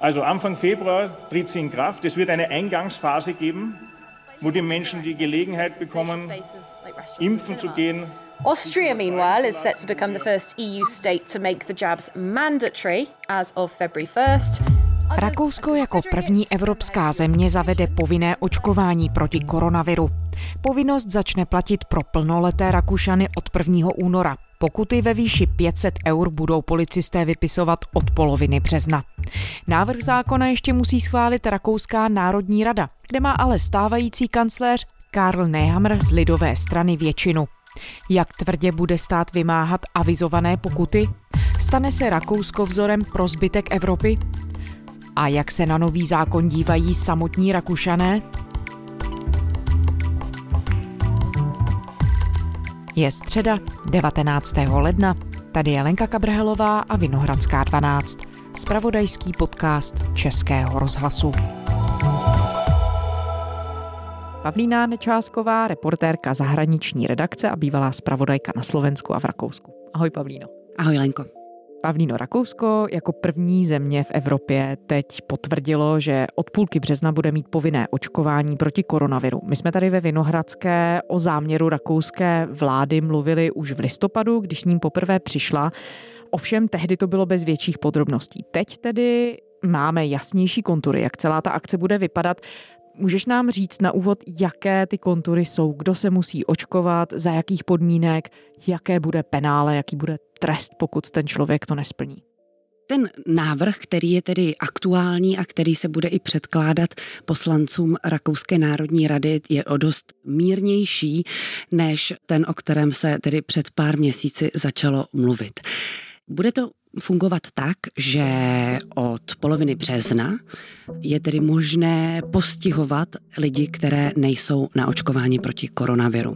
Also Anfang Februar tritt sie in Kraft. Es wird eine Eingangsphase geben, wo die Menschen die Gelegenheit bekommen, impfen zu gehen. Austria, meanwhile, is set to become the first EU state to make the jabs mandatory as of February 1st. Rakousko jako první evropská země zavede povinné očkování proti koronaviru. Povinnost začne platit pro plnoleté Rakušany od 1. února. Pokuty ve výši 500 eur budou policisté vypisovat od poloviny března. Návrh zákona ještě musí schválit Rakouská národní rada, kde má ale stávající kancléř Karl Nehammer z lidové strany většinu. Jak tvrdě bude stát vymáhat avizované pokuty? Stane se Rakousko vzorem pro zbytek Evropy? A jak se na nový zákon dívají samotní Rakušané? Je středa 19. ledna. Tady je Lenka Kabrhelová a Vinohradská 12. Spravodajský podcast Českého rozhlasu. Pavlína Nečásková, reportérka zahraniční redakce a bývalá spravodajka na Slovensku a v Rakousku. Ahoj Pavlíno. Ahoj Lenko. Pavlíno Rakousko jako první země v Evropě teď potvrdilo, že od půlky března bude mít povinné očkování proti koronaviru. My jsme tady ve Vinohradské o záměru rakouské vlády mluvili už v listopadu, když s ním poprvé přišla. Ovšem tehdy to bylo bez větších podrobností. Teď tedy máme jasnější kontury, jak celá ta akce bude vypadat. Můžeš nám říct na úvod, jaké ty kontury jsou, kdo se musí očkovat, za jakých podmínek, jaké bude penále, jaký bude trest, pokud ten člověk to nesplní? Ten návrh, který je tedy aktuální a který se bude i předkládat poslancům Rakouské národní rady, je o dost mírnější než ten, o kterém se tedy před pár měsíci začalo mluvit. Bude to fungovat tak, že od poloviny března je tedy možné postihovat lidi, které nejsou na očkování proti koronaviru.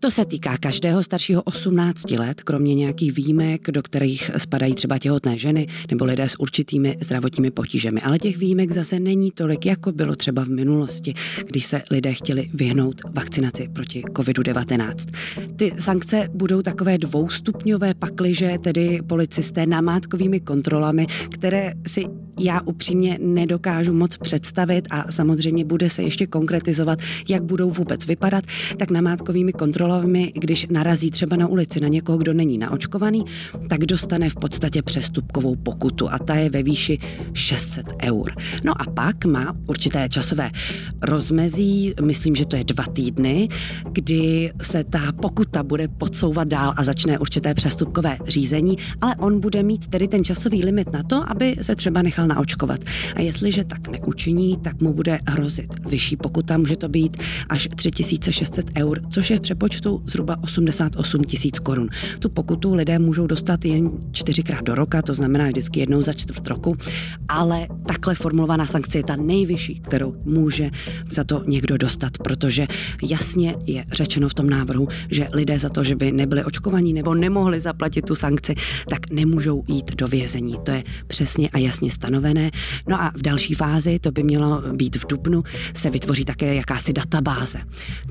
To se týká každého staršího 18 let, kromě nějakých výjimek, do kterých spadají třeba těhotné ženy nebo lidé s určitými zdravotními potížemi. Ale těch výjimek zase není tolik, jako bylo třeba v minulosti, když se lidé chtěli vyhnout vakcinaci proti COVID-19. Ty sankce budou takové dvoustupňové pakliže, tedy policisté namátkovými kontrolami, které si já upřímně nedokážu moc představit a samozřejmě bude se ještě konkretizovat, jak budou vůbec vypadat, tak namátkovými kontrolami, když narazí třeba na ulici na někoho, kdo není naočkovaný, tak dostane v podstatě přestupkovou pokutu a ta je ve výši 600 eur. No a pak má určité časové rozmezí, myslím, že to je dva týdny, kdy se ta pokuta bude podsouvat dál a začne určité přestupkové řízení, ale on bude mít tedy ten časový limit na to, aby se třeba nechal naočkovat. A jestliže tak neučiní, tak mu bude hrozit vyšší pokuta, může to být až 3600 eur, což je v přepočtu zhruba 88 tisíc korun. Tu pokutu lidé můžou dostat jen čtyřikrát do roka, to znamená vždycky jednou za čtvrt roku, ale takhle formulovaná sankce je ta nejvyšší, kterou může za to někdo dostat, protože jasně je řečeno v tom návrhu, že lidé za to, že by nebyli očkovaní nebo nemohli zaplatit tu sankci, tak nemůžou jít do vězení. To je přesně a jasně stanovené stanovené. No a v další fázi, to by mělo být v Dubnu, se vytvoří také jakási databáze,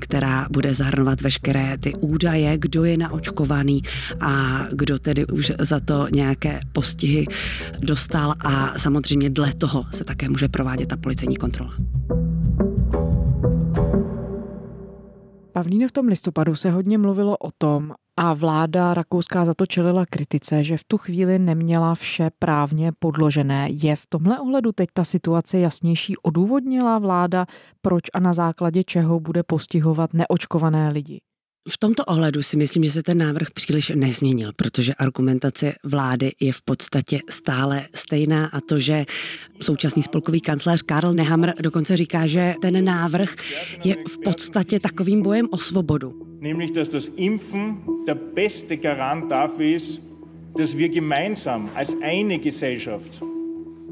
která bude zahrnovat veškeré ty údaje, kdo je naočkovaný a kdo tedy už za to nějaké postihy dostal a samozřejmě dle toho se také může provádět ta policejní kontrola. Pavlíne, v tom listopadu se hodně mluvilo o tom, a vláda rakouská za to čelila kritice, že v tu chvíli neměla vše právně podložené. Je v tomhle ohledu teď ta situace jasnější? Odůvodnila vláda, proč a na základě čeho bude postihovat neočkované lidi? V tomto ohledu si myslím, že se ten návrh příliš nezměnil, protože argumentace vlády je v podstatě stále stejná a to, že současný spolkový kancléř Karl Nehammer dokonce říká, že ten návrh je v podstatě takovým bojem o svobodu. Nämlich, dass das Impfen der beste Garant dafür ist, dass wir gemeinsam als eine Gesellschaft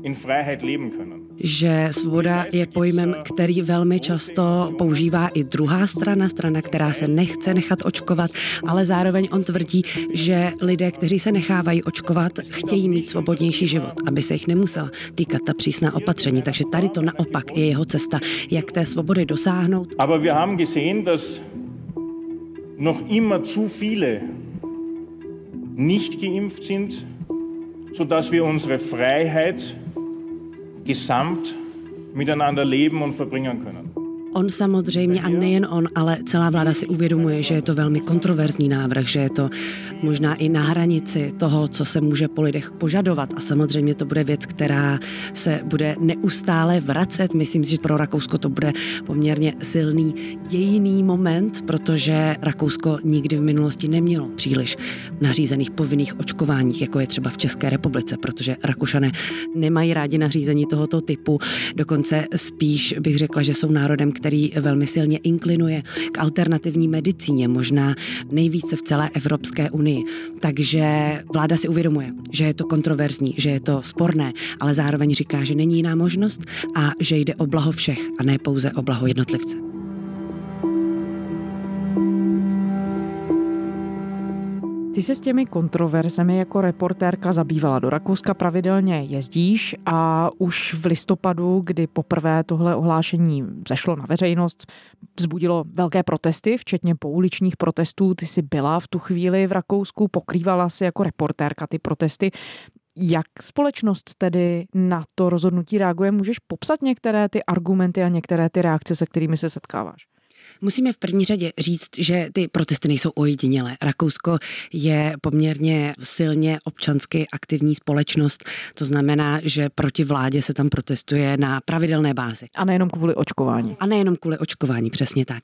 in Freiheit leben können že svoboda je pojmem, který velmi často používá i druhá strana, strana, která se nechce nechat očkovat, ale zároveň on tvrdí, že lidé, kteří se nechávají očkovat, chtějí mít svobodnější život, aby se jich nemusela týkat ta přísná opatření. Takže tady to naopak je jeho cesta, jak té svobody dosáhnout. Aber wir haben gesehen, dass noch immer zu viele nicht geimpft sind, sodass wir unsere Freiheit gesamt miteinander leben und verbringen können. On samozřejmě, a nejen on, ale celá vláda si uvědomuje, že je to velmi kontroverzní návrh, že je to možná i na hranici toho, co se může po lidech požadovat. A samozřejmě to bude věc, která se bude neustále vracet. Myslím si, že pro Rakousko to bude poměrně silný dějiný moment, protože Rakousko nikdy v minulosti nemělo příliš nařízených povinných očkování, jako je třeba v České republice, protože Rakušané nemají rádi nařízení tohoto typu. Dokonce spíš bych řekla, že jsou národem, který velmi silně inklinuje k alternativní medicíně, možná nejvíce v celé Evropské unii. Takže vláda si uvědomuje, že je to kontroverzní, že je to sporné, ale zároveň říká, že není jiná možnost a že jde o blaho všech a ne pouze o blaho jednotlivce. Ty se s těmi kontroverzemi jako reportérka zabývala. Do Rakouska pravidelně jezdíš a už v listopadu, kdy poprvé tohle ohlášení zešlo na veřejnost, vzbudilo velké protesty, včetně pouličních protestů. Ty jsi byla v tu chvíli v Rakousku, pokrývala si jako reportérka ty protesty. Jak společnost tedy na to rozhodnutí reaguje? Můžeš popsat některé ty argumenty a některé ty reakce, se kterými se setkáváš? Musíme v první řadě říct, že ty protesty nejsou ojedinělé. Rakousko je poměrně silně občansky aktivní společnost, to znamená, že proti vládě se tam protestuje na pravidelné bázi. A nejenom kvůli očkování. A nejenom kvůli očkování, přesně tak.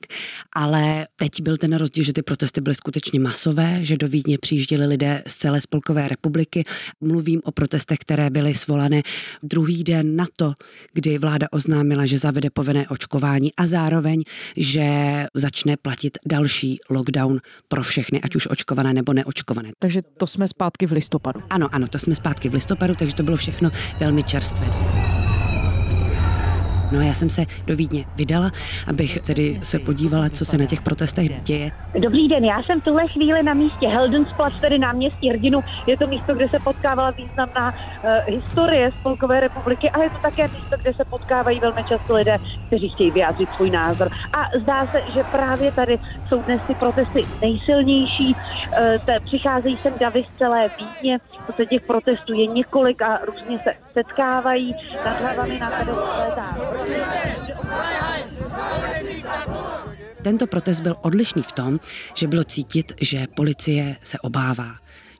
Ale teď byl ten rozdíl, že ty protesty byly skutečně masové, že do Vídně přijížděli lidé z celé Spolkové republiky. Mluvím o protestech, které byly svolané druhý den na to, kdy vláda oznámila, že zavede povinné očkování a zároveň, že začne platit další lockdown pro všechny, ať už očkované nebo neočkované. Takže to jsme zpátky v listopadu. Ano, ano, to jsme zpátky v listopadu, takže to bylo všechno velmi čerstvé. No a já jsem se do Vídně vydala, abych tedy se podívala, co se na těch protestech děje. Dobrý den, já jsem v tuhle chvíli na místě Heldensplatz, tedy náměstí Hrdinu. Je to místo, kde se potkávala významná uh, historie Spolkové republiky a je to také místo, kde se potkávají velmi často lidé, kteří chtějí vyjádřit svůj názor. A zdá se, že právě tady jsou dnes ty protesty nejsilnější. Uh, te, přicházejí sem davy z celé Vídně, se těch protestů je několik a různě se setkávají. Nad hlavami nám tento protest byl odlišný v tom, že bylo cítit, že policie se obává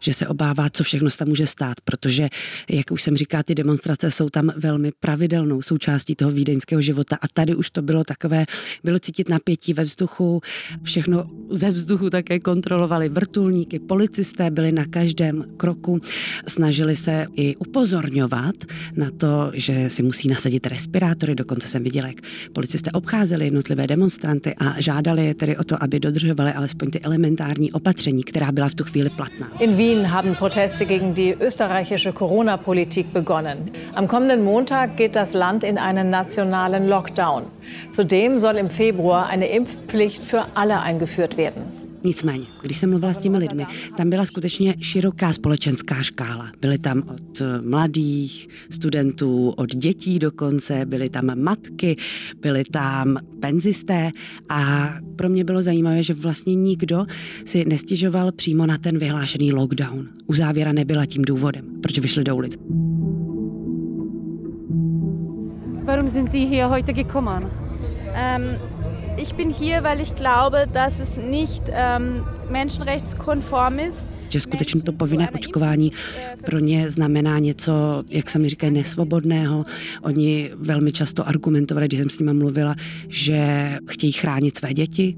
že se obává, co všechno se tam může stát, protože, jak už jsem říká, ty demonstrace jsou tam velmi pravidelnou součástí toho vídeňského života a tady už to bylo takové, bylo cítit napětí ve vzduchu, všechno ze vzduchu také kontrolovali vrtulníky, policisté byli na každém kroku, snažili se i upozorňovat na to, že si musí nasadit respirátory, dokonce jsem viděla, jak policisté obcházeli jednotlivé demonstranty a žádali je tedy o to, aby dodržovali alespoň ty elementární opatření, která byla v tu chvíli platná. In Wien haben Proteste gegen die österreichische Corona-Politik begonnen. Am kommenden Montag geht das Land in einen nationalen Lockdown. Zudem soll im Februar eine Impfpflicht für alle eingeführt werden. Nicméně, když jsem mluvila s těmi lidmi, tam byla skutečně široká společenská škála. Byly tam od mladých studentů, od dětí dokonce, byly tam matky, byly tam penzisté a pro mě bylo zajímavé, že vlastně nikdo si nestěžoval přímo na ten vyhlášený lockdown. Uzávěra nebyla tím důvodem, proč vyšli do ulic. Warum sind Sie hier heute gekommen? Um, Ich bin hier, weil ich glaube, dass es nicht ähm, menschenrechtskonform ist. Že skutečně to povinné očkování pro ně znamená něco, jak se mi říkají, nesvobodného. Oni velmi často argumentovali, když jsem s nimi mluvila, že chtějí chránit své děti,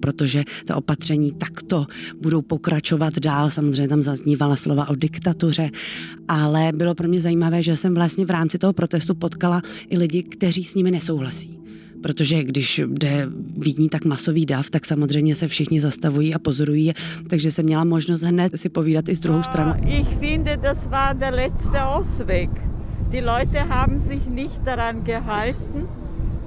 protože ta opatření takto budou pokračovat dál. Samozřejmě tam zaznívala slova o diktatuře, ale bylo pro mě zajímavé, že jsem vlastně v rámci toho protestu potkala i lidi, kteří s nimi nesouhlasí protože když jde vidní tak masový dav, tak samozřejmě se všichni zastavují a pozorují, takže jsem měla možnost hned si povídat i s druhou stranou. Ich finde, das war der letzte Ausweg. Die Leute haben sich nicht daran gehalten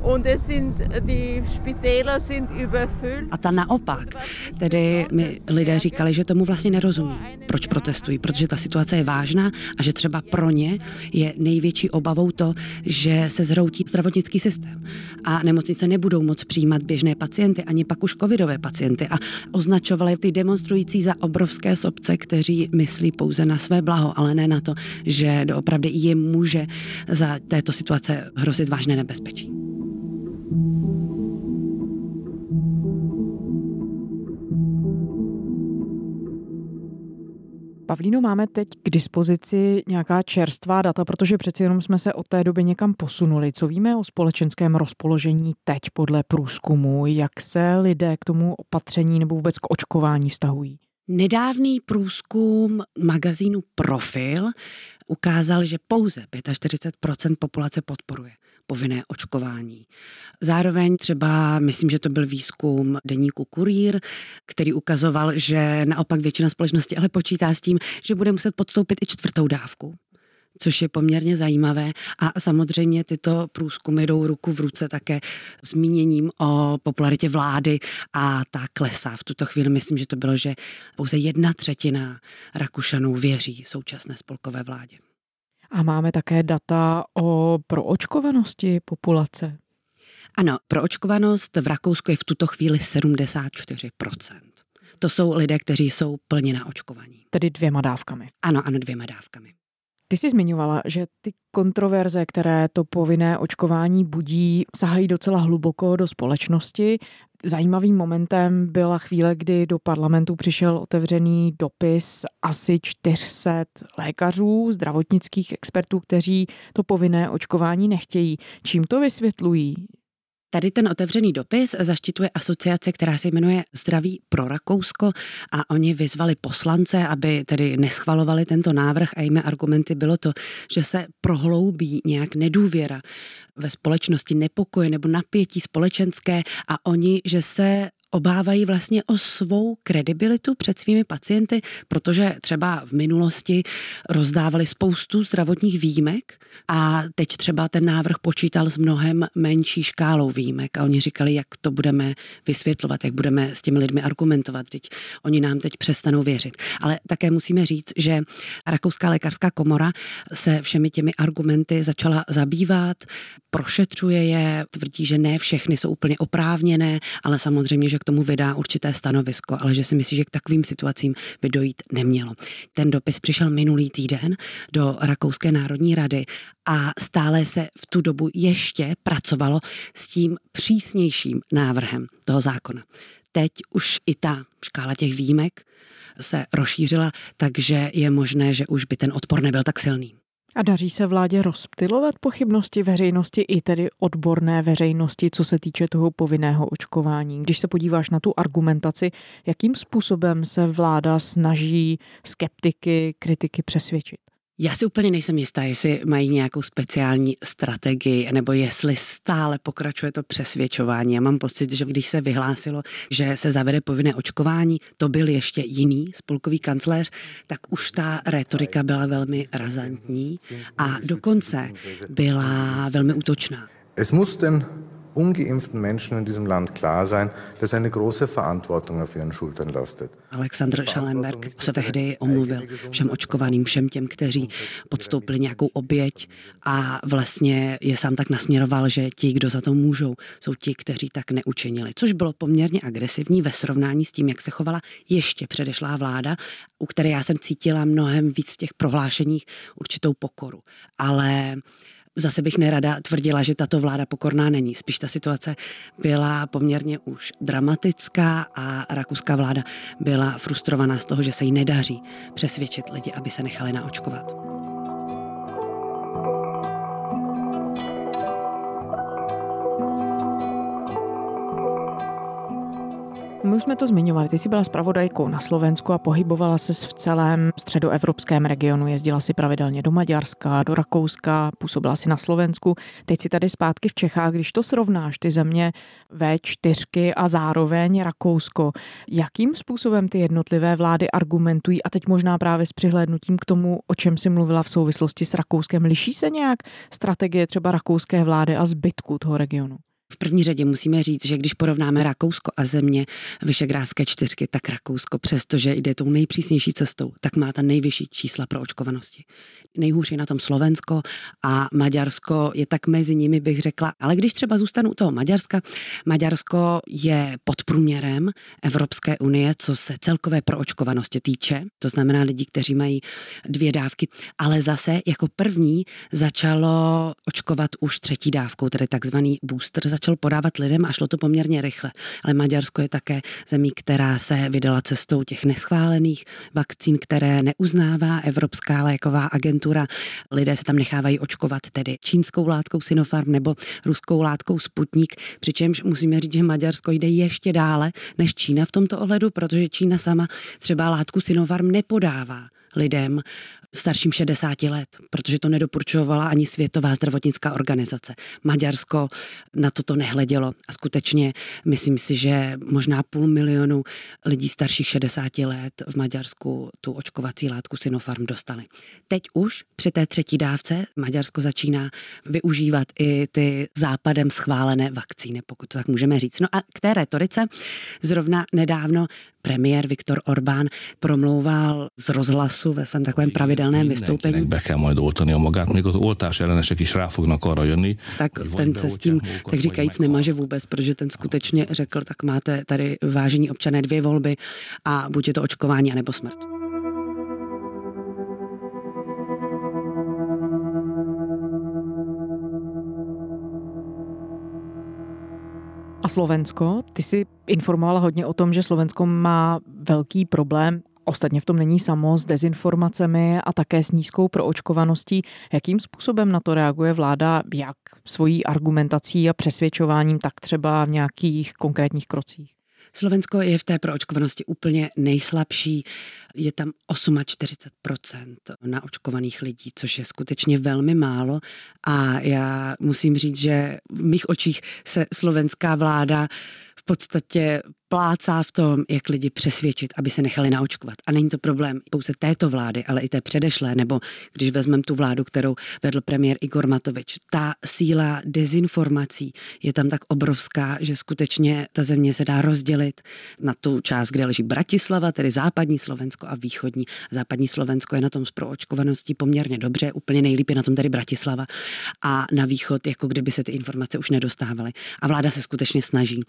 und es sind, die Spitäler sind überfüllt. A ta naopak, tedy mi lidé říkali, že tomu vlastně nerozumí, proč protestují, protože ta situace je vážná a že třeba pro ně je největší obavou to, že se zhroutí zdravotnický systém. A nemocnice nebudou moc přijímat běžné pacienty, ani pak už covidové pacienty. A označovali ty demonstrující za obrovské sobce, kteří myslí pouze na své blaho, ale ne na to, že doopravdy jim může za této situace hrozit vážné nebezpečí. Pavlíno, máme teď k dispozici nějaká čerstvá data, protože přeci jenom jsme se od té doby někam posunuli. Co víme o společenském rozpoložení teď podle průzkumu? Jak se lidé k tomu opatření nebo vůbec k očkování vztahují? Nedávný průzkum magazínu Profil ukázal, že pouze 45% populace podporuje povinné očkování. Zároveň třeba, myslím, že to byl výzkum deníku Kurýr, který ukazoval, že naopak většina společnosti ale počítá s tím, že bude muset podstoupit i čtvrtou dávku což je poměrně zajímavé. A samozřejmě tyto průzkumy jdou ruku v ruce také zmíněním o popularitě vlády a ta klesá. V tuto chvíli myslím, že to bylo, že pouze jedna třetina Rakušanů věří současné spolkové vládě. A máme také data o proočkovanosti populace. Ano, proočkovanost v Rakousku je v tuto chvíli 74%. To jsou lidé, kteří jsou plně na očkovaní. Tedy dvěma dávkami. Ano, ano, dvěma dávkami. Ty jsi zmiňovala, že ty kontroverze, které to povinné očkování budí, sahají docela hluboko do společnosti. Zajímavým momentem byla chvíle, kdy do parlamentu přišel otevřený dopis asi 400 lékařů, zdravotnických expertů, kteří to povinné očkování nechtějí. Čím to vysvětlují? Tady ten otevřený dopis zaštituje asociace, která se jmenuje Zdraví pro Rakousko a oni vyzvali poslance, aby tedy neschvalovali tento návrh a jimi argumenty bylo to, že se prohloubí nějak nedůvěra ve společnosti, nepokoje nebo napětí společenské a oni, že se obávají vlastně o svou kredibilitu před svými pacienty, protože třeba v minulosti rozdávali spoustu zdravotních výjimek a teď třeba ten návrh počítal s mnohem menší škálou výjimek a oni říkali, jak to budeme vysvětlovat, jak budeme s těmi lidmi argumentovat, teď oni nám teď přestanou věřit. Ale také musíme říct, že Rakouská lékařská komora se všemi těmi argumenty začala zabývat, prošetřuje je, tvrdí, že ne všechny jsou úplně oprávněné, ale samozřejmě, že k tomu vydá určité stanovisko, ale že si myslí, že k takovým situacím by dojít nemělo. Ten dopis přišel minulý týden do Rakouské národní rady a stále se v tu dobu ještě pracovalo s tím přísnějším návrhem toho zákona. Teď už i ta škála těch výjimek se rozšířila, takže je možné, že už by ten odpor nebyl tak silný. A daří se vládě rozptilovat pochybnosti veřejnosti i tedy odborné veřejnosti, co se týče toho povinného očkování. Když se podíváš na tu argumentaci, jakým způsobem se vláda snaží skeptiky, kritiky přesvědčit? Já si úplně nejsem jistá, jestli mají nějakou speciální strategii, nebo jestli stále pokračuje to přesvědčování. Já mám pocit, že když se vyhlásilo, že se zavede povinné očkování, to byl ještě jiný spolkový kancléř, tak už ta retorika byla velmi razantní a dokonce byla velmi útočná. Es muss den ungeimpften Menschen in diesem Land klar sein, dass eine große Verantwortung auf ihren Schultern lastet. Alexander Schallenberg se tehdy omluvil všem očkovaným, všem těm, kteří podstoupili nějakou oběť a vlastně je sám tak nasměroval, že ti, kdo za to můžou, jsou ti, kteří tak neučinili. Což bylo poměrně agresivní ve srovnání s tím, jak se chovala ještě předešlá vláda, u které já jsem cítila mnohem víc v těch prohlášeních určitou pokoru. Ale Zase bych nerada tvrdila, že tato vláda pokorná není. Spíš ta situace byla poměrně už dramatická a rakouská vláda byla frustrovaná z toho, že se jí nedaří přesvědčit lidi, aby se nechali naočkovat. My už jsme to zmiňovali. Ty jsi byla zpravodajkou na Slovensku a pohybovala se v celém středoevropském regionu. Jezdila si pravidelně do Maďarska, do Rakouska, působila si na Slovensku. Teď si tady zpátky v Čechách. Když to srovnáš, ty země V4 a zároveň Rakousko, jakým způsobem ty jednotlivé vlády argumentují a teď možná právě s přihlédnutím k tomu, o čem si mluvila v souvislosti s Rakouskem, liší se nějak strategie třeba rakouské vlády a zbytku toho regionu? V první řadě musíme říct, že když porovnáme Rakousko a země Vyšegrádské čtyřky, tak Rakousko, přestože jde tou nejpřísnější cestou, tak má ta nejvyšší čísla pro očkovanosti. Nejhůř je na tom Slovensko a Maďarsko je tak mezi nimi, bych řekla. Ale když třeba zůstanu u toho Maďarska, Maďarsko je pod průměrem Evropské unie, co se celkové proočkovanosti týče. To znamená lidí, kteří mají dvě dávky, ale zase jako první začalo očkovat už třetí dávkou, tedy takzvaný booster začal podávat lidem a šlo to poměrně rychle. Ale Maďarsko je také zemí, která se vydala cestou těch neschválených vakcín, které neuznává Evropská léková agentura. Lidé se tam nechávají očkovat tedy čínskou látkou Sinopharm nebo ruskou látkou Sputnik, přičemž musíme říct, že Maďarsko jde ještě dále než Čína v tomto ohledu, protože Čína sama třeba látku Sinopharm nepodává lidem starším 60 let, protože to nedoporučovala ani Světová zdravotnická organizace. Maďarsko na toto nehledělo a skutečně myslím si, že možná půl milionu lidí starších 60 let v Maďarsku tu očkovací látku Sinopharm dostali. Teď už při té třetí dávce Maďarsko začíná využívat i ty západem schválené vakcíny, pokud to tak můžeme říct. No a k té retorice zrovna nedávno premiér Viktor Orbán promlouval z rozhlasu ve svém takovém pravidelném vystoupení. Be kell majd oltani a magát, még az oltás ellenesek is rá fognak arra jönni. Tak ten se s tím, tak říkajíc, nemaže vůbec, protože ten skutečně řekl, tak máte tady vážení občané dvě volby a buď je to očkování, anebo smrt. A Slovensko? Ty jsi informovala hodně o tom, že Slovensko má velký problém Ostatně v tom není samo s dezinformacemi a také s nízkou proočkovaností. Jakým způsobem na to reaguje vláda, jak svojí argumentací a přesvědčováním, tak třeba v nějakých konkrétních krocích? Slovensko je v té proočkovanosti úplně nejslabší. Je tam 48% naočkovaných lidí, což je skutečně velmi málo. A já musím říct, že v mých očích se slovenská vláda podstatě plácá v tom, jak lidi přesvědčit, aby se nechali naočkovat. A není to problém pouze této vlády, ale i té předešlé, nebo když vezmeme tu vládu, kterou vedl premiér Igor Matovič. Ta síla dezinformací je tam tak obrovská, že skutečně ta země se dá rozdělit na tu část, kde leží Bratislava, tedy západní Slovensko a východní. Západní Slovensko je na tom s proočkovaností poměrně dobře, úplně nejlíp je na tom tedy Bratislava a na východ, jako kdyby se ty informace už nedostávaly. A vláda se skutečně snaží.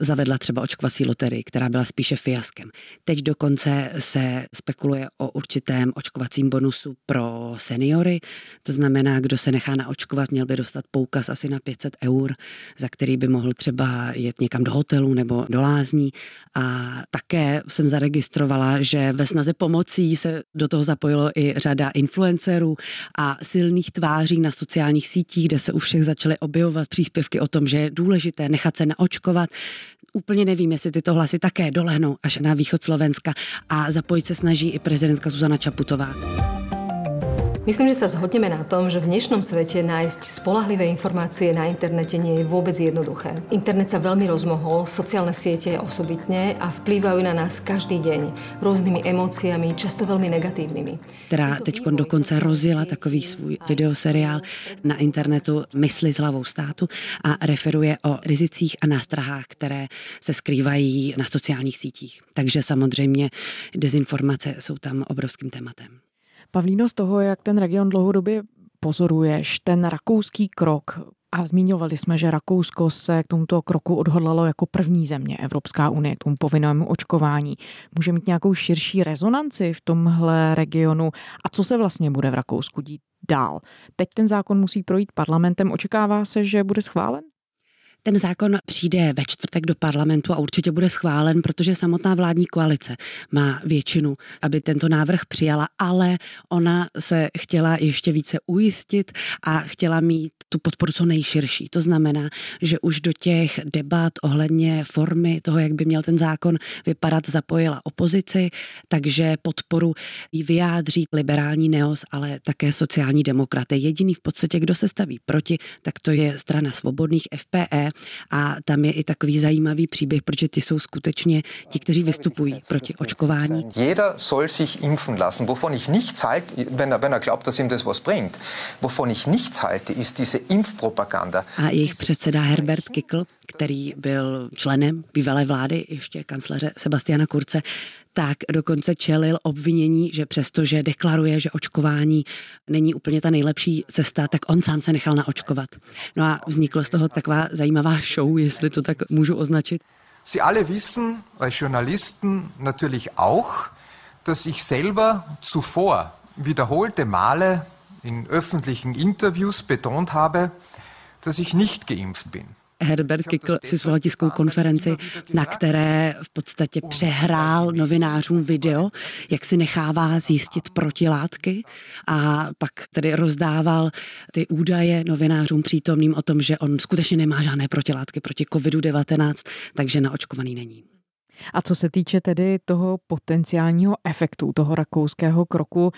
Zavedla třeba očkovací loterii, která byla spíše fiaskem. Teď dokonce se spekuluje o určitém očkovacím bonusu pro seniory, to znamená, kdo se nechá naočkovat, měl by dostat poukaz asi na 500 eur, za který by mohl třeba jet někam do hotelu nebo do lázní. A také jsem zaregistrovala, že ve snaze pomocí se do toho zapojilo i řada influencerů a silných tváří na sociálních sítích, kde se u všech začaly objevovat příspěvky o tom, že je důležité nechat se naočkovat úplně nevím, jestli tyto hlasy také dolehnou až na východ Slovenska a zapojit se snaží i prezidentka Zuzana Čaputová. Myslím, že sa zhodneme na tom, že v dnešnom svete nájsť spolahlivé informácie na internete nie je vôbec jednoduché. Internet sa veľmi rozmohol, sociálne siete osobitne a vplývajú na nás každý deň rôznymi emóciami, často veľmi negatívnymi. Která teď dokonce rozjela takový svůj videoseriál na internetu Mysli s hlavou státu a referuje o rizicích a nástrahách, které se skrývají na sociálních sítích. Takže samozřejmě dezinformace jsou tam obrovským tématem. Pavlíno, z toho, jak ten region dlouhodobě pozoruješ, ten rakouský krok, a zmiňovali jsme, že Rakousko se k tomuto kroku odhodlalo jako první země Evropská unie, k tomu povinnému očkování. Může mít nějakou širší rezonanci v tomhle regionu? A co se vlastně bude v Rakousku dít dál? Teď ten zákon musí projít parlamentem. Očekává se, že bude schválen? Ten zákon přijde ve čtvrtek do parlamentu a určitě bude schválen, protože samotná vládní koalice má většinu, aby tento návrh přijala, ale ona se chtěla ještě více ujistit a chtěla mít tu podporu co nejširší. To znamená, že už do těch debat ohledně formy toho, jak by měl ten zákon vypadat, zapojila opozici, takže podporu jí vyjádří liberální neos, ale také sociální demokraté. Jediný v podstatě, kdo se staví proti, tak to je strana svobodných FPE, a tam je i takový zajímavý příběh, protože ty jsou skutečně ti, kteří vystupují proti očkování. Jeder soll sich impfen lassen. Wovon ich nichts halte, wenn er, wenn er glaubt, dass ihm das was bringt, wovon ich nichts halte, ist diese Impfpropaganda. A jejich předseda Herbert Kickl, který byl členem bývalé vlády ještě kancléře Sebastiana Kurce, tak dokonce čelil obvinění, že přestože deklaruje, že očkování není úplně ta nejlepší cesta, tak on sám se nechal naočkovat. No a vzniklo z toho taková zajímavá show, jestli to tak můžu označit. Sie alle wissen, als Journalisten natürlich auch, dass ich selber zuvor wiederholte Male in öffentlichen Interviews betont habe, dass ich nicht geimpft bin. Herbert Kickl si zvolal tiskovou konferenci, na které v podstatě přehrál novinářům video, jak si nechává zjistit protilátky a pak tedy rozdával ty údaje novinářům přítomným o tom, že on skutečně nemá žádné protilátky proti COVID-19, takže naočkovaný není. A co se týče tedy toho potenciálního efektu toho rakouského kroku,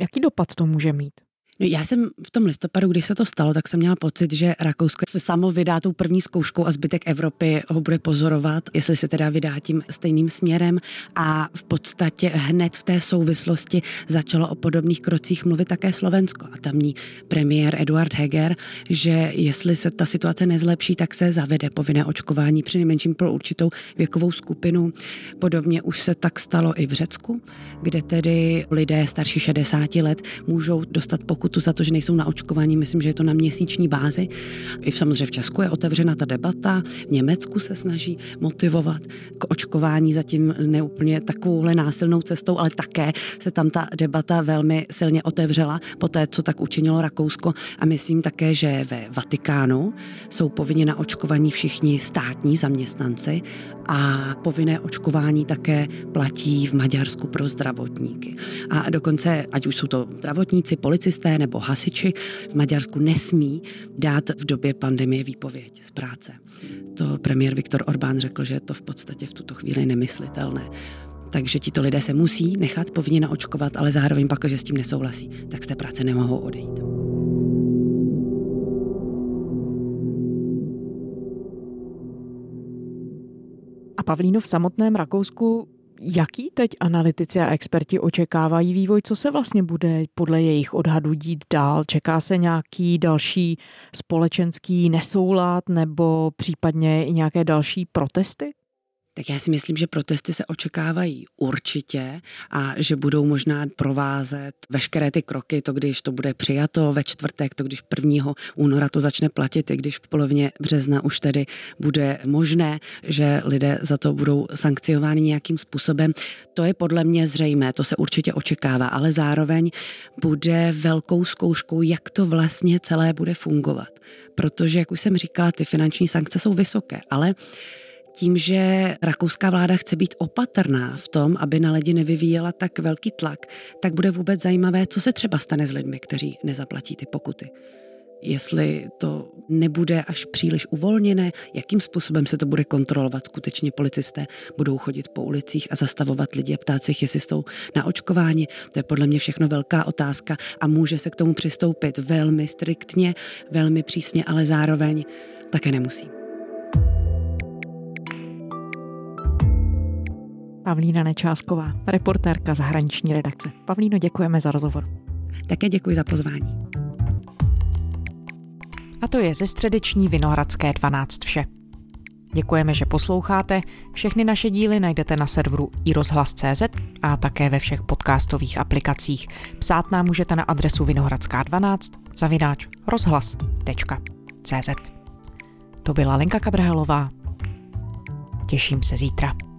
jaký dopad to může mít? No já jsem v tom listopadu, když se to stalo, tak jsem měla pocit, že Rakousko se samo vydá tou první zkouškou a zbytek Evropy ho bude pozorovat, jestli se teda vydá tím stejným směrem. A v podstatě hned v té souvislosti začalo o podobných krocích mluvit také Slovensko. A tamní premiér Eduard Heger, že jestli se ta situace nezlepší, tak se zavede povinné očkování při nejmenším pro určitou věkovou skupinu. Podobně už se tak stalo i v Řecku, kde tedy lidé starší 60 let můžou dostat pokud pokutu za to, že nejsou na očkování. Myslím, že je to na měsíční bázi. I samozřejmě v Česku je otevřena ta debata. V Německu se snaží motivovat k očkování zatím neúplně takovouhle násilnou cestou, ale také se tam ta debata velmi silně otevřela po té, co tak učinilo Rakousko. A myslím také, že ve Vatikánu jsou povinni na očkování všichni státní zaměstnanci a povinné očkování také platí v Maďarsku pro zdravotníky. A dokonce, ať už jsou to zdravotníci, policisté nebo hasiči, v Maďarsku nesmí dát v době pandemie výpověď z práce. To premiér Viktor Orbán řekl, že je to v podstatě v tuto chvíli nemyslitelné. Takže tito lidé se musí nechat povinně naočkovat, ale zároveň pak, že s tím nesouhlasí, tak z té práce nemohou odejít. Pavlíno v samotném Rakousku Jaký teď analytici a experti očekávají vývoj? Co se vlastně bude podle jejich odhadů dít dál? Čeká se nějaký další společenský nesoulad nebo případně i nějaké další protesty? Tak já si myslím, že protesty se očekávají určitě a že budou možná provázet veškeré ty kroky, to když to bude přijato ve čtvrtek, to když 1. února to začne platit, i když v polovině března už tedy bude možné, že lidé za to budou sankciováni nějakým způsobem. To je podle mě zřejmé, to se určitě očekává, ale zároveň bude velkou zkouškou, jak to vlastně celé bude fungovat. Protože, jak už jsem říkala, ty finanční sankce jsou vysoké, ale tím, že rakouská vláda chce být opatrná v tom, aby na lidi nevyvíjela tak velký tlak, tak bude vůbec zajímavé, co se třeba stane s lidmi, kteří nezaplatí ty pokuty. Jestli to nebude až příliš uvolněné, jakým způsobem se to bude kontrolovat. Skutečně policisté budou chodit po ulicích a zastavovat lidi a ptát se, jestli jsou na očkování. To je podle mě všechno velká otázka a může se k tomu přistoupit velmi striktně, velmi přísně, ale zároveň také nemusí. Pavlína Nečásková, reportérka zahraniční redakce. Pavlíno, děkujeme za rozhovor. Také děkuji za pozvání. A to je ze středeční Vinohradské 12 vše. Děkujeme, že posloucháte. Všechny naše díly najdete na serveru iRozhlas.cz a také ve všech podcastových aplikacích. Psát nám můžete na adresu vinohradská12 zavináč rozhlas.cz To byla Lenka Kabrhelová. Těším se zítra.